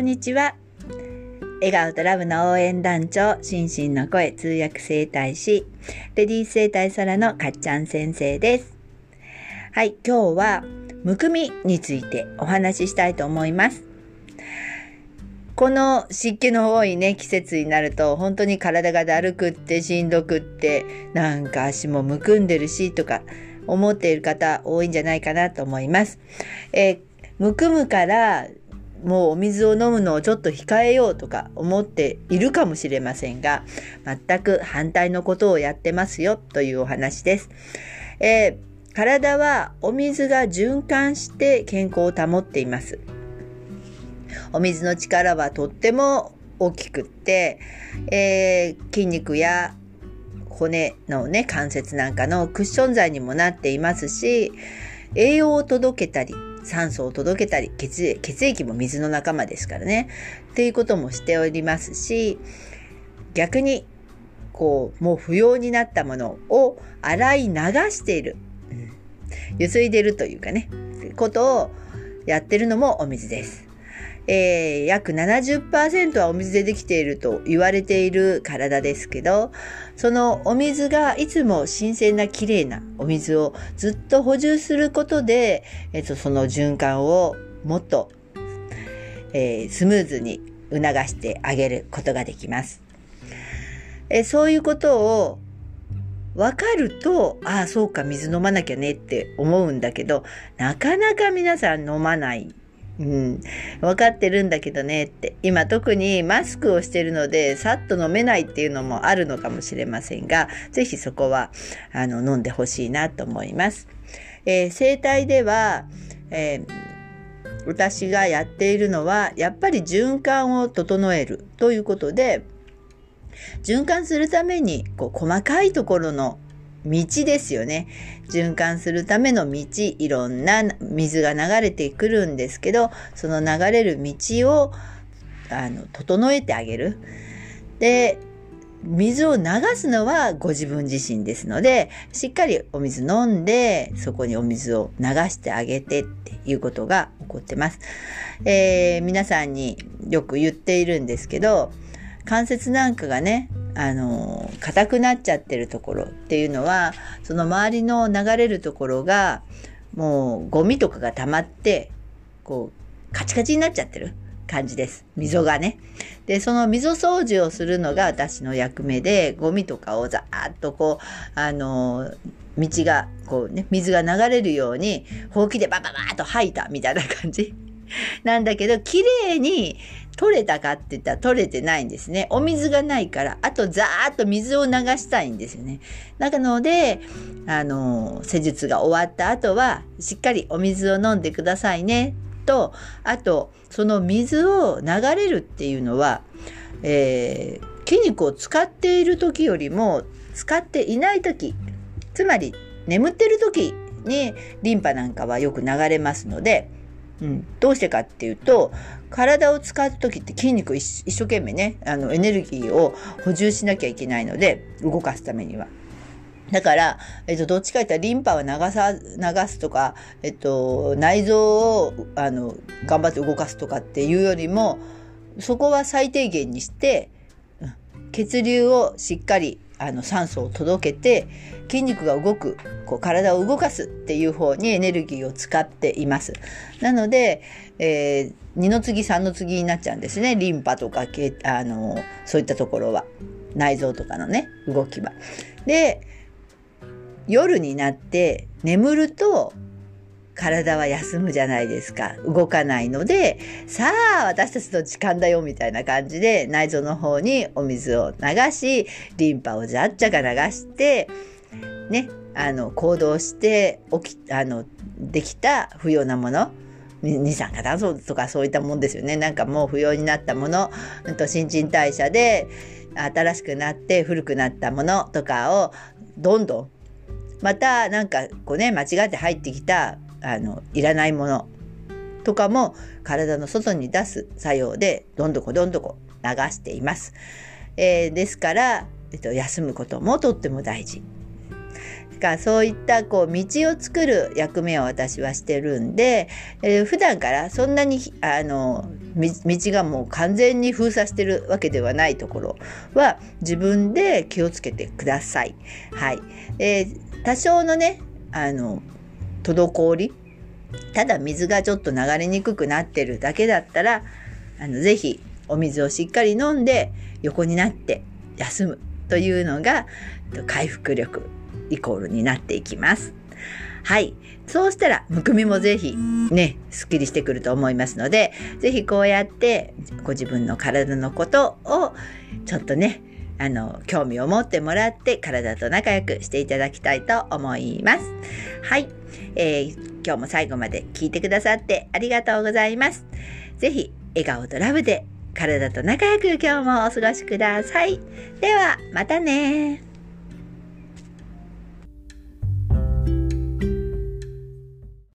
んにちは。笑顔とラブの応援団長、心身の声通訳整体師、レディース整体サラのかっちゃん先生です。はい、今日は、むくみについてお話ししたいと思います。この湿気の多いね、季節になると、本当に体がだるくってしんどくって、なんか足もむくんでるし、とか、思っている方多いんじゃないかなと思います。えーむくむからもうお水を飲むのをちょっと控えようとか思っているかもしれませんが全く反対のことをやってますよというお話です。えー、体はお水が循環して健康を保っています。お水の力はとっても大きくって、えー、筋肉や骨のね関節なんかのクッション材にもなっていますし栄養を届けたり酸素を届けたり血血液も水の仲間ですからね。っていうこともしておりますし逆にこうもう不要になったものを洗い流している、うん、ゆすいでるというかね。ことをやってるのもお水です。えー、約70%はお水でできていると言われている体ですけどそのお水がいつも新鮮な綺麗なお水をずっと補充することで、えっと、その循環をもっと、えー、スムーズに促してあげることができます。えそういうことを分かると、ああ、そうか、水飲まなきゃねって思うんだけど、なかなか皆さん飲まないうん、分かってるんだけどねって今特にマスクをしてるのでさっと飲めないっていうのもあるのかもしれませんが是非そこはあの飲んでほしいなと思います。えー、生体では、えー、私がやっているのはやっぱり循環を整えるということで循環するためにこう細かいところの道ですよね。循環するための道、いろんな水が流れてくるんですけど、その流れる道をあの整えてあげる。で、水を流すのはご自分自身ですので、しっかりお水飲んで、そこにお水を流してあげてっていうことが起こってます。えー、皆さんによく言っているんですけど、関節なんかがね、あの硬くなっちゃってるところっていうのはその周りの流れるところがもうゴミとかが溜まってこうカチカチになっちゃってる感じです。溝がね。で、その溝掃除をするのが私の役目で、ゴミとかをザーッとこう、あの、道が、こうね、水が流れるように、ほうきでバババーッと吐いたみたいな感じ。なんだけど、綺麗に取れたかって言ったら取れてないんですね。お水がないから、あとザーッと水を流したいんですよね。なので、あの、施術が終わった後は、しっかりお水を飲んでくださいね。と、あと、その水を流れるっていうのは、えー、筋肉を使っている時よりも、使っていない時、つまり眠ってる時にリンパなんかはよく流れますので、うん、どうしてかっていうと体を使う時って筋肉一生懸命ねあのエネルギーを補充しなきゃいけないので動かすためには。だから、えっと、どっちか言ったらリンパを流さ、流すとか、えっと、内臓を、あの、頑張って動かすとかっていうよりも、そこは最低限にして、血流をしっかりあの酸素を届けて筋肉が動くこう体を動かすっていう方にエネルギーを使っています。なので、えー、二の次3の次になっちゃうんですねリンパとかあのそういったところは内臓とかのね動きは。で夜になって眠ると体は休むじゃないですか。動かないので、さあ、私たちの時間だよ、みたいな感じで、内臓の方にお水を流し、リンパをじゃっちゃか流して、ね、あの、行動して起き、あの、できた不要なもの、二酸化炭素とかそういったもんですよね。なんかもう不要になったもの、うん、と新陳代謝で新しくなって古くなったものとかをどんどんまたなんかこうね間違って入ってきたあのいらないものとかも体の外に出す作用でどんどこどんどこ流しています。えー、ですから、えっと、休むこともとっても大事。かそういったこう道を作る役目を私はしてるんで、えー、普段からそんなにあの道がもう完全に封鎖してるわけではないところは自分で気をつけてください。はい。えー、多少のね、あの、滞り、ただ水がちょっと流れにくくなってるだけだったら、あの、ぜひお水をしっかり飲んで横になって休むというのが回復力イコールになっていきます。はい。そうしたら、むくみもぜひね、すっきりしてくると思いますので、ぜひこうやってご自分の体のことをちょっとね、あの、興味を持ってもらって体と仲良くしていただきたいと思います。はい。えー、今日も最後まで聞いてくださってありがとうございます。ぜひ、笑顔とラブで体と仲良く今日もお過ごしください。では、またね